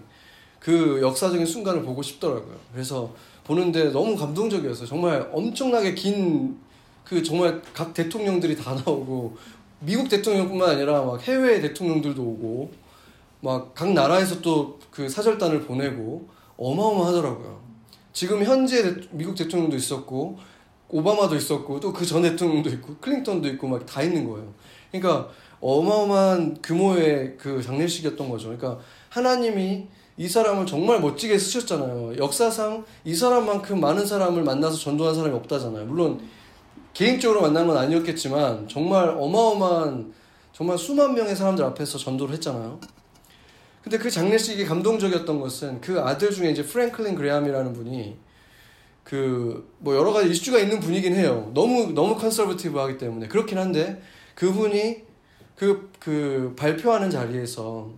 그 역사적인 순간을 보고 싶더라고요. 그래서 보는데 너무 감동적이었어요. 정말 엄청나게 긴 그 정말 각 대통령들이 다 나오고 미국 대통령뿐만 아니라 막 해외 대통령들도 오고 막 각 나라에서 또 그 사절단을 보내고 어마어마하더라고요. 지금 현재 미국 대통령도 있었고 오바마도 있었고 또 그 전 대통령도 있고 클린턴도 있고 막 다 있는 거예요. 그러니까 어마어마한 규모의 그 장례식이었던 거죠. 그러니까 하나님이 이 사람을 정말 멋지게 쓰셨잖아요. 역사상 이 사람만큼 많은 사람을 만나서 전도한 사람이 없다잖아요. 물론 개인적으로 만난 건 아니었겠지만 정말 어마어마한 정말 수만 명의 사람들 앞에서 전도를 했잖아요. 근데 그 장례식이 감동적이었던 것은 그 아들 중에 이제 프랭클린 그레함이라는 분이 그 뭐 여러 가지 이슈가 있는 분이긴 해요. 너무 너무 컨서버티브하기 때문에 그렇긴 한데 그분이 그, 그 발표하는 자리에서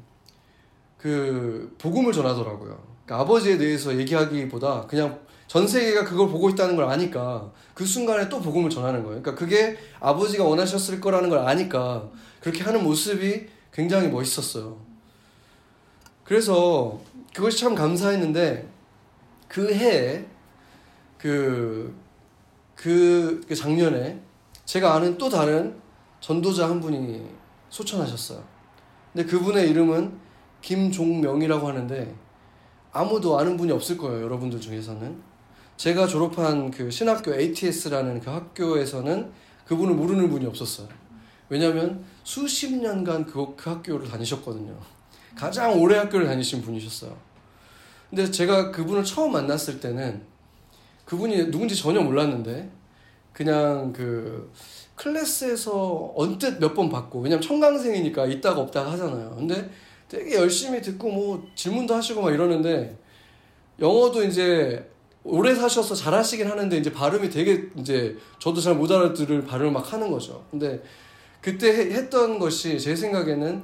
그 복음을 전하더라고요. 그러니까 아버지에 대해서 얘기하기보다 그냥 전 세계가 그걸 보고 있다는 걸 아니까 그 순간에 또 복음을 전하는 거예요. 그러니까 그게 아버지가 원하셨을 거라는 걸 아니까 그렇게 하는 모습이 굉장히 멋있었어요. 그래서 그것이 참 감사했는데 그 해에 그, 그, 그 작년에 제가 아는 또 다른 전도자 한 분이 소천하셨어요. 근데 그분의 이름은 김종명이라고 하는데 아무도 아는 분이 없을 거예요. 여러분들 중에서는. 제가 졸업한 그 신학교 ATS라는 그 학교에서는 그분을 모르는 분이 없었어요. 왜냐하면 수십 년간 그, 그 학교를 다니셨거든요. 가장 오래 학교를 다니신 분이셨어요. 근데 제가 그분을 처음 만났을 때는 그분이 누군지 전혀 몰랐는데 그냥 그 클래스에서 언뜻 몇 번 받고 왜냐면 청강생이니까 있다가 없다가 하잖아요. 근데 되게 열심히 듣고 뭐 질문도 하시고 막 이러는데 영어도 이제 오래 사셔서 잘 하시긴 하는데 이제 발음이 되게 이제 저도 잘 못 알아들을 발음을 막 하는 거죠. 근데 그때 했던 것이 제 생각에는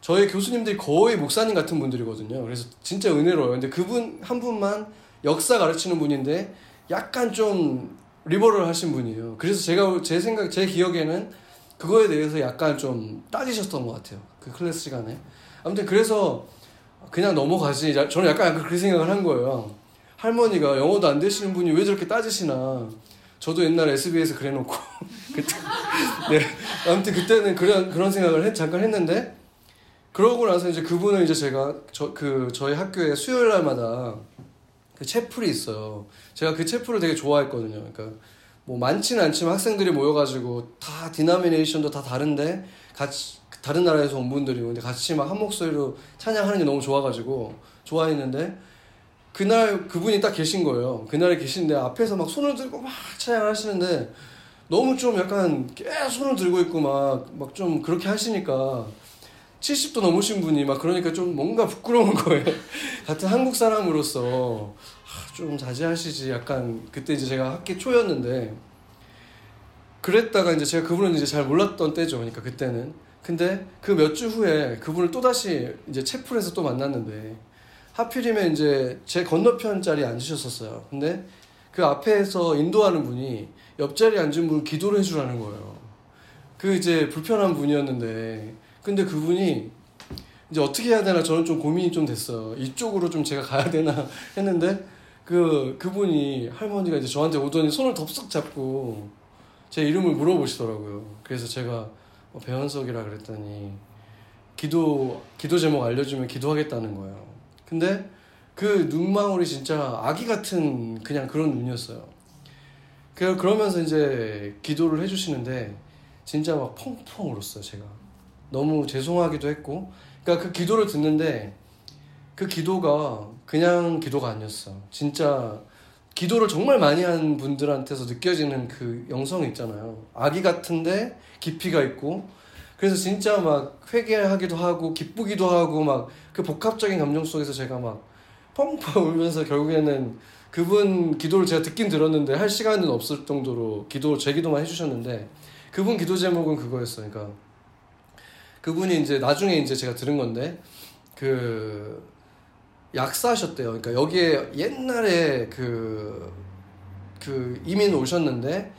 저희 교수님들이 거의 목사님 같은 분들이거든요. 그래서 진짜 은혜로워요. 근데 그분 한 분만 역사 가르치는 분인데 약간 좀 리버럴 하신 분이에요. 그래서 제가 제 생각 제 기억에는 그거에 대해서 약간 좀 따지셨던 것 같아요. 그 클래스 시간에. 아무튼 그래서 그냥 넘어가지. 저는 약간 그렇게 생각을 한 거예요. 할머니가 영어도 안 되시는 분이 왜 저렇게 따지시나. 저도 옛날 SBS에서 그래 놓고. 그때, 네. 아무튼 그때는 그런, 그런 생각을 했, 잠깐 했는데, 그러고 나서 이제 그분은 이제 제가, 저, 그, 저희 학교에 수요일 날마다 그 채플이 있어요. 제가 그 채플을 되게 좋아했거든요. 그러니까, 뭐 많지는 않지만 학생들이 모여가지고 다 디나미네이션도 다 다른데, 같이, 다른 나라에서 온 분들이 근데 같이 막 한 목소리로 찬양하는 게 너무 좋아가지고 좋아했는데 그날 그분이 딱 계신 거예요. 그날에 계신데 앞에서 막 손을 들고 막 찬양을 하시는데 너무 좀 약간 계속 손을 들고 있고 막 막 좀 그렇게 하시니까 70도 넘으신 분이 막 그러니까 좀 뭔가 부끄러운 거예요. 같은 한국 사람으로서 좀 자제하시지 약간 그때 이제 제가 학기 초였는데 그랬다가 이제 제가 그분을 이제 잘 몰랐던 때죠. 그러니까 그때는 근데 그 몇 주 후에 그분을 또 다시 이제 채플에서 또 만났는데 하필이면 이제 제 건너편 자리에 앉으셨었어요. 근데 그 앞에서 인도하는 분이 옆자리에 앉은 분 기도를 해주라는 거예요. 그 이제 불편한 분이었는데 근데 그분이 이제 어떻게 해야 되나 저는 좀 고민이 좀 됐어요. 이쪽으로 좀 제가 가야 되나 했는데 그 그분이 할머니가 이제 저한테 오더니 손을 덥석 잡고 제 이름을 물어보시더라고요. 그래서 제가 뭐 배현석이라 그랬더니 기도 기도 제목 알려주면 기도하겠다는 거예요. 근데 그 눈망울이 진짜 아기 같은 그냥 그런 눈이었어요. 그 그러면서 이제 기도를 해주시는데 진짜 막 펑펑 울었어요 제가. 너무 죄송하기도 했고, 그러니까 그 기도를 듣는데 그 기도가 그냥 기도가 아니었어. 진짜 기도를 정말 많이 한 분들한테서 느껴지는 그 영성이 있잖아요. 아기 같은데 깊이가 있고 그래서 진짜 막 회개하기도 하고 기쁘기도 하고 막 그 복합적인 감정 속에서 제가 막 펑펑 울면서 결국에는 그분 기도를 제가 듣긴 들었는데 할 시간은 없을 정도로 기도 제 기도만 해주셨는데 그분 기도 제목은 그거였어요. 그러니까 그분이 이제 나중에 이제 제가 들은 건데 그 약사셨대요. 그러니까 여기에 옛날에 그, 그 이민 오셨는데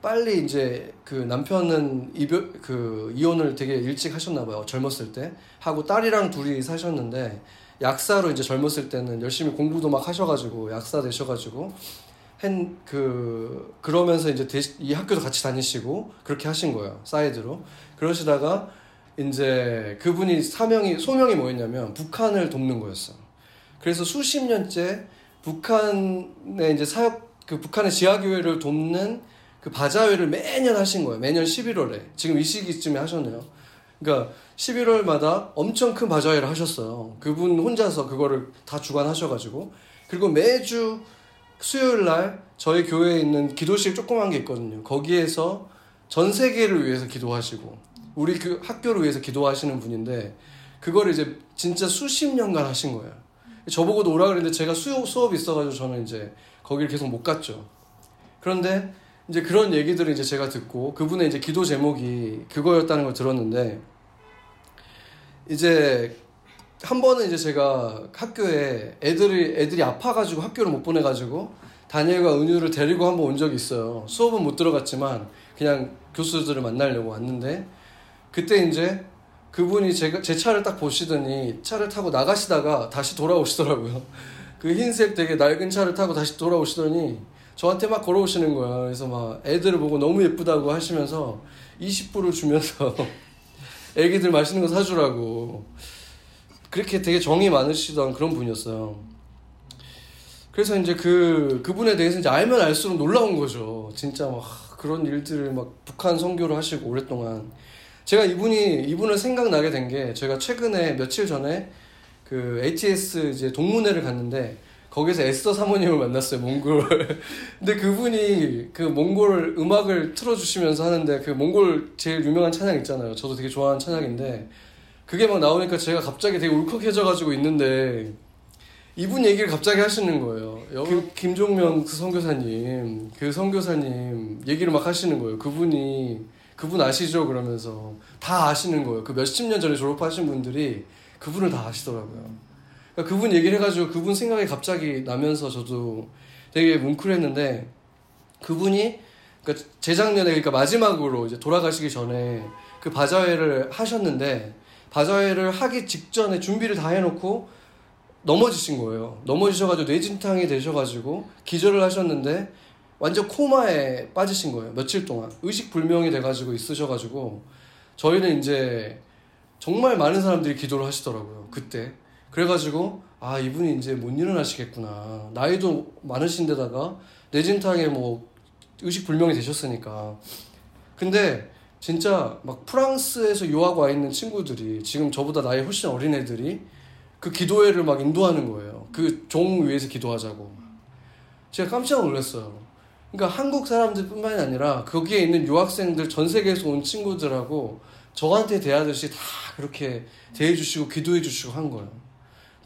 빨리 이제 그 남편은 이별 그 이혼을 되게 일찍 하셨나 봐요. 젊었을 때 하고 딸이랑 둘이 사셨는데 약사로 이제 젊었을 때는 열심히 공부도 막 하셔가지고 약사 되셔가지고 한그 그러면서 이제 대시, 이 학교도 같이 다니시고 그렇게 하신 거예요 사이드로 그러시다가 이제 그분이 사명이 소명이 뭐였냐면 북한을 돕는 거였어. 그래서 수십 년째 북한의 이제 사역 그 북한의 지하 교회를 돕는 그 바자회를 매년 하신 거예요. 매년 11월에. 지금 이 시기쯤에 하셨네요. 그러니까 11월마다 엄청 큰 바자회를 하셨어요. 그분 혼자서 그거를 다 주관하셔가지고. 그리고 매주 수요일 날 저희 교회에 있는 기도실 조그만 게 있거든요. 거기에서 전 세계를 위해서 기도하시고, 우리 그 학교를 위해서 기도하시는 분인데, 그거를 이제 진짜 수십 년간 하신 거예요. 저보고도 오라 그랬는데 제가 수업, 수업이 있어가지고 저는 이제 거기를 계속 못 갔죠. 그런데 이제 그런 얘기들을 이제 제가 듣고 그분의 이제 기도 제목이 그거였다는 걸 들었는데 이제 한 번은 이제 제가 학교에 애들이 애들이 아파가지고 학교를 못 보내가지고 다니엘과 은유를 데리고 한번 온 적이 있어요. 수업은 못 들어갔지만 그냥 교수들을 만나려고 왔는데 그때 이제 그분이 제가 제 차를 딱 보시더니 차를 타고 나가시다가 다시 돌아오시더라고요. 그 흰색 되게 낡은 차를 타고 다시 돌아오시더니 저한테 막 걸어오시는 거야. 그래서 막 애들을 보고 너무 예쁘다고 하시면서 20불을 주면서 애기들 맛있는 거 사주라고. 그렇게 되게 정이 많으시던 그런 분이었어요. 그래서 이제 그, 그분에 대해서 이제 알면 알수록 놀라운 거죠. 진짜 막 그런 일들을 막 북한 선교를 하시고 오랫동안. 제가 이분이 이분을 생각나게 된 게 제가 최근에 며칠 전에 그 ATS 이제 동문회를 갔는데 거기서 에스더 사모님을 만났어요 몽골. 근데 그분이 그 몽골 음악을 틀어주시면서 하는데 그 몽골 제일 유명한 찬양 있잖아요. 저도 되게 좋아하는 찬양인데 그게 막 나오니까 제가 갑자기 되게 울컥해져가지고 있는데 이분 얘기를 갑자기 하시는 거예요. 그 김종명 그 선교사님, 그 선교사님 얘기를 막 하시는 거예요. 그분이 그분 아시죠? 그러면서 다 아시는 거예요. 그 몇십 년 전에 졸업하신 분들이 그분을 다 아시더라고요. 그러니까 그분 얘기를 해가지고 그분 생각이 갑자기 나면서 저도 되게 뭉클했는데 그분이 그러니까 재작년에 그러니까 마지막으로 이제 돌아가시기 전에 그 바자회를 하셨는데 바자회를 하기 직전에 준비를 다 해놓고 넘어지신 거예요. 넘어지셔가지고 뇌진탕이 되셔가지고 기절을 하셨는데 완전 코마에 빠지신 거예요. 며칠 동안. 의식 불명이 돼가지고 있으셔가지고 저희는 이제 정말 많은 사람들이 기도를 하시더라고요. 그때. 그래가지고 아 이분이 이제 못 일어나시겠구나. 나이도 많으신데다가 내진탕에 뭐 의식 불명이 되셨으니까. 근데 진짜 막 프랑스에서 유학 와 있는 친구들이 지금 저보다 나이 훨씬 어린 애들이 그 기도회를 막 인도하는 거예요. 그 종 위에서 기도하자고. 제가 깜짝 놀랐어요. 그러니까 한국 사람들뿐만이 아니라 거기에 있는 유학생들 전 세계에서 온 친구들하고 저한테 대하듯이 다 그렇게 대해주시고 기도해주시고 한 거예요.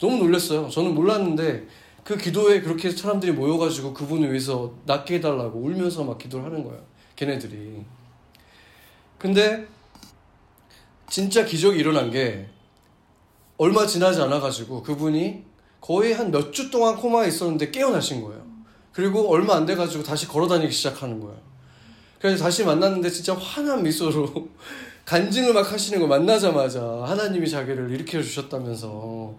너무 놀랐어요. 저는 몰랐는데 그 기도에 그렇게 사람들이 모여가지고 그분을 위해서 낫게 해달라고 울면서 막 기도를 하는 거야. 걔네들이. 근데 진짜 기적이 일어난 게 얼마 지나지 않아가지고 그분이 거의 한 몇 주 동안 코마에 있었는데 깨어나신 거예요. 그리고 얼마 안 돼가지고 다시 걸어다니기 시작하는 거예요. 그래서 다시 만났는데 진짜 환한 미소로 간증을 막 하시는 거 만나자마자 하나님이 자기를 일으켜 주셨다면서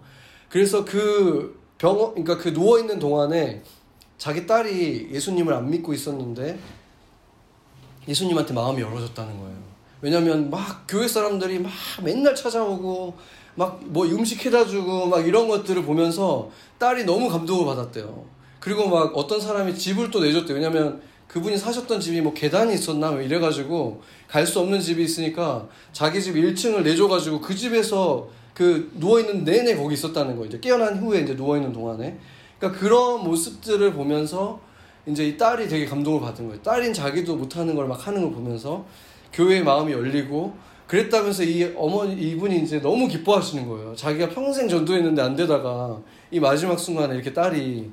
그래서 그 병원 그러니까 그 누워 있는 동안에 자기 딸이 예수님을 안 믿고 있었는데 예수님한테 마음이 열어졌다는 거예요. 왜냐면 막 교회 사람들이 막 맨날 찾아오고 막 뭐 음식 해다 주고 막 이런 것들을 보면서 딸이 너무 감동을 받았대요. 그리고 막 어떤 사람이 집을 또 내줬대요. 왜냐면 그분이 사셨던 집이 뭐 계단이 있었나 뭐 이래가지고 갈 수 없는 집이 있으니까 자기 집 1층을 내줘가지고 그 집에서 그 누워있는 내내 거기 있었다는 거예요. 이제 깨어난 후에 이제 누워있는 동안에. 그러니까 그런 모습들을 보면서 이제 이 딸이 되게 감동을 받은 거예요. 딸인 자기도 못하는 걸 막 하는 걸 보면서 교회의 마음이 열리고 그랬다면서 이 어머니 이분이 이제 너무 기뻐하시는 거예요. 자기가 평생 전도했는데 안 되다가 이 마지막 순간에 이렇게 딸이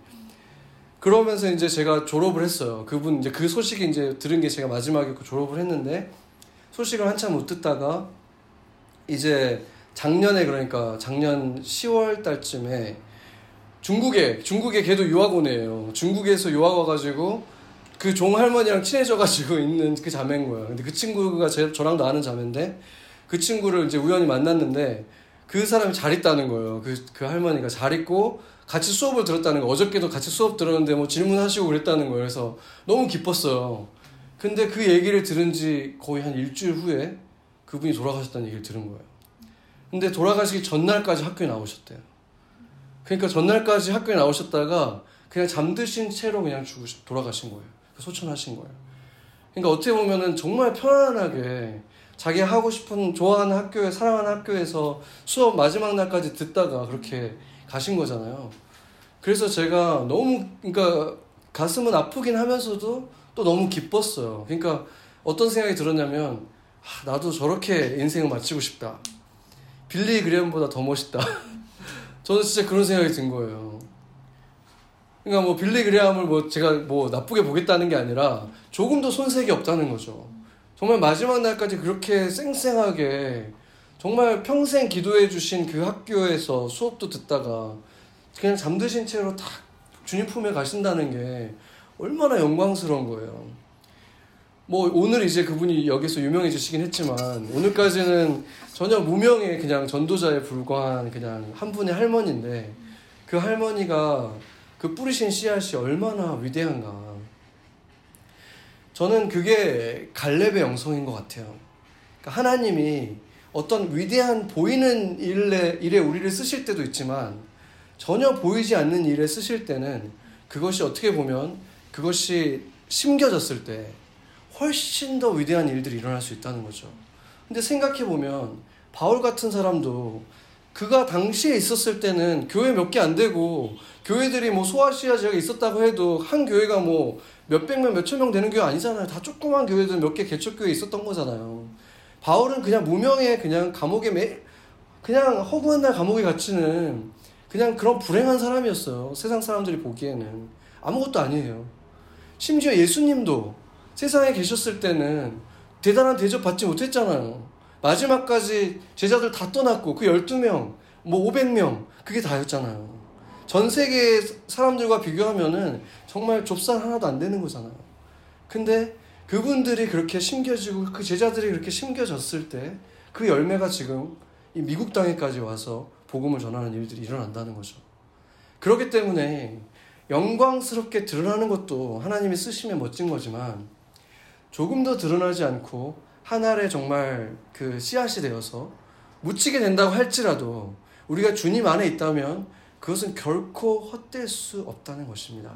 그러면서 이제 제가 졸업을 했어요. 그분 이제 그 소식이 이제 들은 게 제가 마지막이고 졸업을 했는데 소식을 한참 못 듣다가 이제 작년에 그러니까 작년 10월 달쯤에 중국에 중국에 걔도 유학원이에요. 중국에서 유학 와가지고 그 종할머니랑 친해져가지고 있는 그 자매인 거예요. 근데 그 친구가 제, 저랑도 아는 자매인데 그 친구를 이제 우연히 만났는데 그 사람이 잘 있다는 거예요. 그, 그 할머니가 잘 있고 같이 수업을 들었다는 거. 어저께도 같이 수업 들었는데 뭐 질문하시고 그랬다는 거예요. 그래서 너무 기뻤어요. 근데 그 얘기를 들은 지 거의 한 일주일 후에 그분이 돌아가셨다는 얘기를 들은 거예요. 근데 돌아가시기 전날까지 학교에 나오셨대요. 그러니까 전날까지 학교에 나오셨다가 그냥 잠드신 채로 그냥 죽으시, 돌아가신 거예요. 소천하신 거예요. 그러니까 어떻게 보면은 정말 편안하게 자기 하고 싶은 좋아하는 학교에 사랑하는 학교에서 수업 마지막 날까지 듣다가 그렇게 가신 거잖아요. 그래서 제가 너무 그러니까 가슴은 아프긴 하면서도 또 너무 기뻤어요. 그러니까 어떤 생각이 들었냐면 아, 나도 저렇게 인생을 마치고 싶다. 빌리 그레엄보다 더 멋있다. 저는 진짜 그런 생각이 든 거예요. 그러니까 뭐 빌리 그레엄을 뭐 제가 뭐 나쁘게 보겠다는 게 아니라 조금도 손색이 없다는 거죠. 정말 마지막 날까지 그렇게 쌩쌩하게 정말 평생 기도해 주신 그 학교에서 수업도 듣다가 그냥 잠드신 채로 딱 주님 품에 가신다는 게 얼마나 영광스러운 거예요. 뭐 오늘 이제 그분이 여기서 유명해지시긴 했지만 오늘까지는 전혀 무명의 그냥 전도자에 불과한 그냥 한 분의 할머니인데 그 할머니가 그 뿌리신 씨앗이 얼마나 위대한가. 저는 그게 갈렙의 영성인 것 같아요. 그러니까 하나님이 어떤 위대한 보이는 일에, 일에 우리를 쓰실 때도 있지만 전혀 보이지 않는 일에 쓰실 때는 그것이 어떻게 보면 그것이 심겨졌을 때 훨씬 더 위대한 일들이 일어날 수 있다는 거죠. 근데 생각해 보면 바울 같은 사람도 그가 당시에 있었을 때는 교회 몇 개 안 되고 교회들이 뭐 소아시아 지역에 있었다고 해도 한 교회가 뭐 몇백 명, 몇천 명 되는 교회 아니잖아요. 다 조그만 교회들 몇 개 개척교회 있었던 거잖아요. 바울은 그냥 무명의 그냥 감옥에 매 그냥 허구한 날 감옥에 갇히는 그냥 그런 불행한 사람이었어요. 세상 사람들이 보기에는 아무것도 아니에요. 심지어 예수님도 세상에 계셨을 때는 대단한 대접 받지 못했잖아요. 마지막까지 제자들 다 떠났고 그 12명, 뭐 500명 그게 다였잖아요. 전 세계 사람들과 비교하면은 정말 좁쌀 하나도 안 되는 거잖아요. 근데 그분들이 그렇게 심겨지고 그 제자들이 그렇게 심겨졌을 때 그 열매가 지금 이 미국 땅에까지 와서 복음을 전하는 일들이 일어난다는 거죠. 그렇기 때문에 영광스럽게 드러나는 것도 하나님이 쓰시면 멋진 거지만 조금 더 드러나지 않고 하나의 정말 그 씨앗이 되어서 묻히게 된다고 할지라도 우리가 주님 안에 있다면 그것은 결코 헛될 수 없다는 것입니다.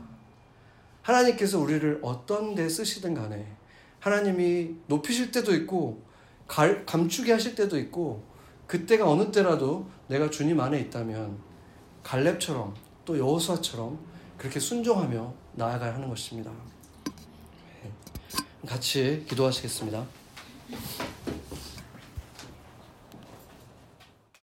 하나님께서 우리를 어떤 데 쓰시든 간에 하나님이 높이실 때도 있고 감추게 하실 때도 있고 그때가 어느 때라도 내가 주님 안에 있다면 갈렙처럼 또 여호수아처럼 그렇게 순종하며 나아가야 하는 것입니다. 네. 같이 기도하시겠습니다.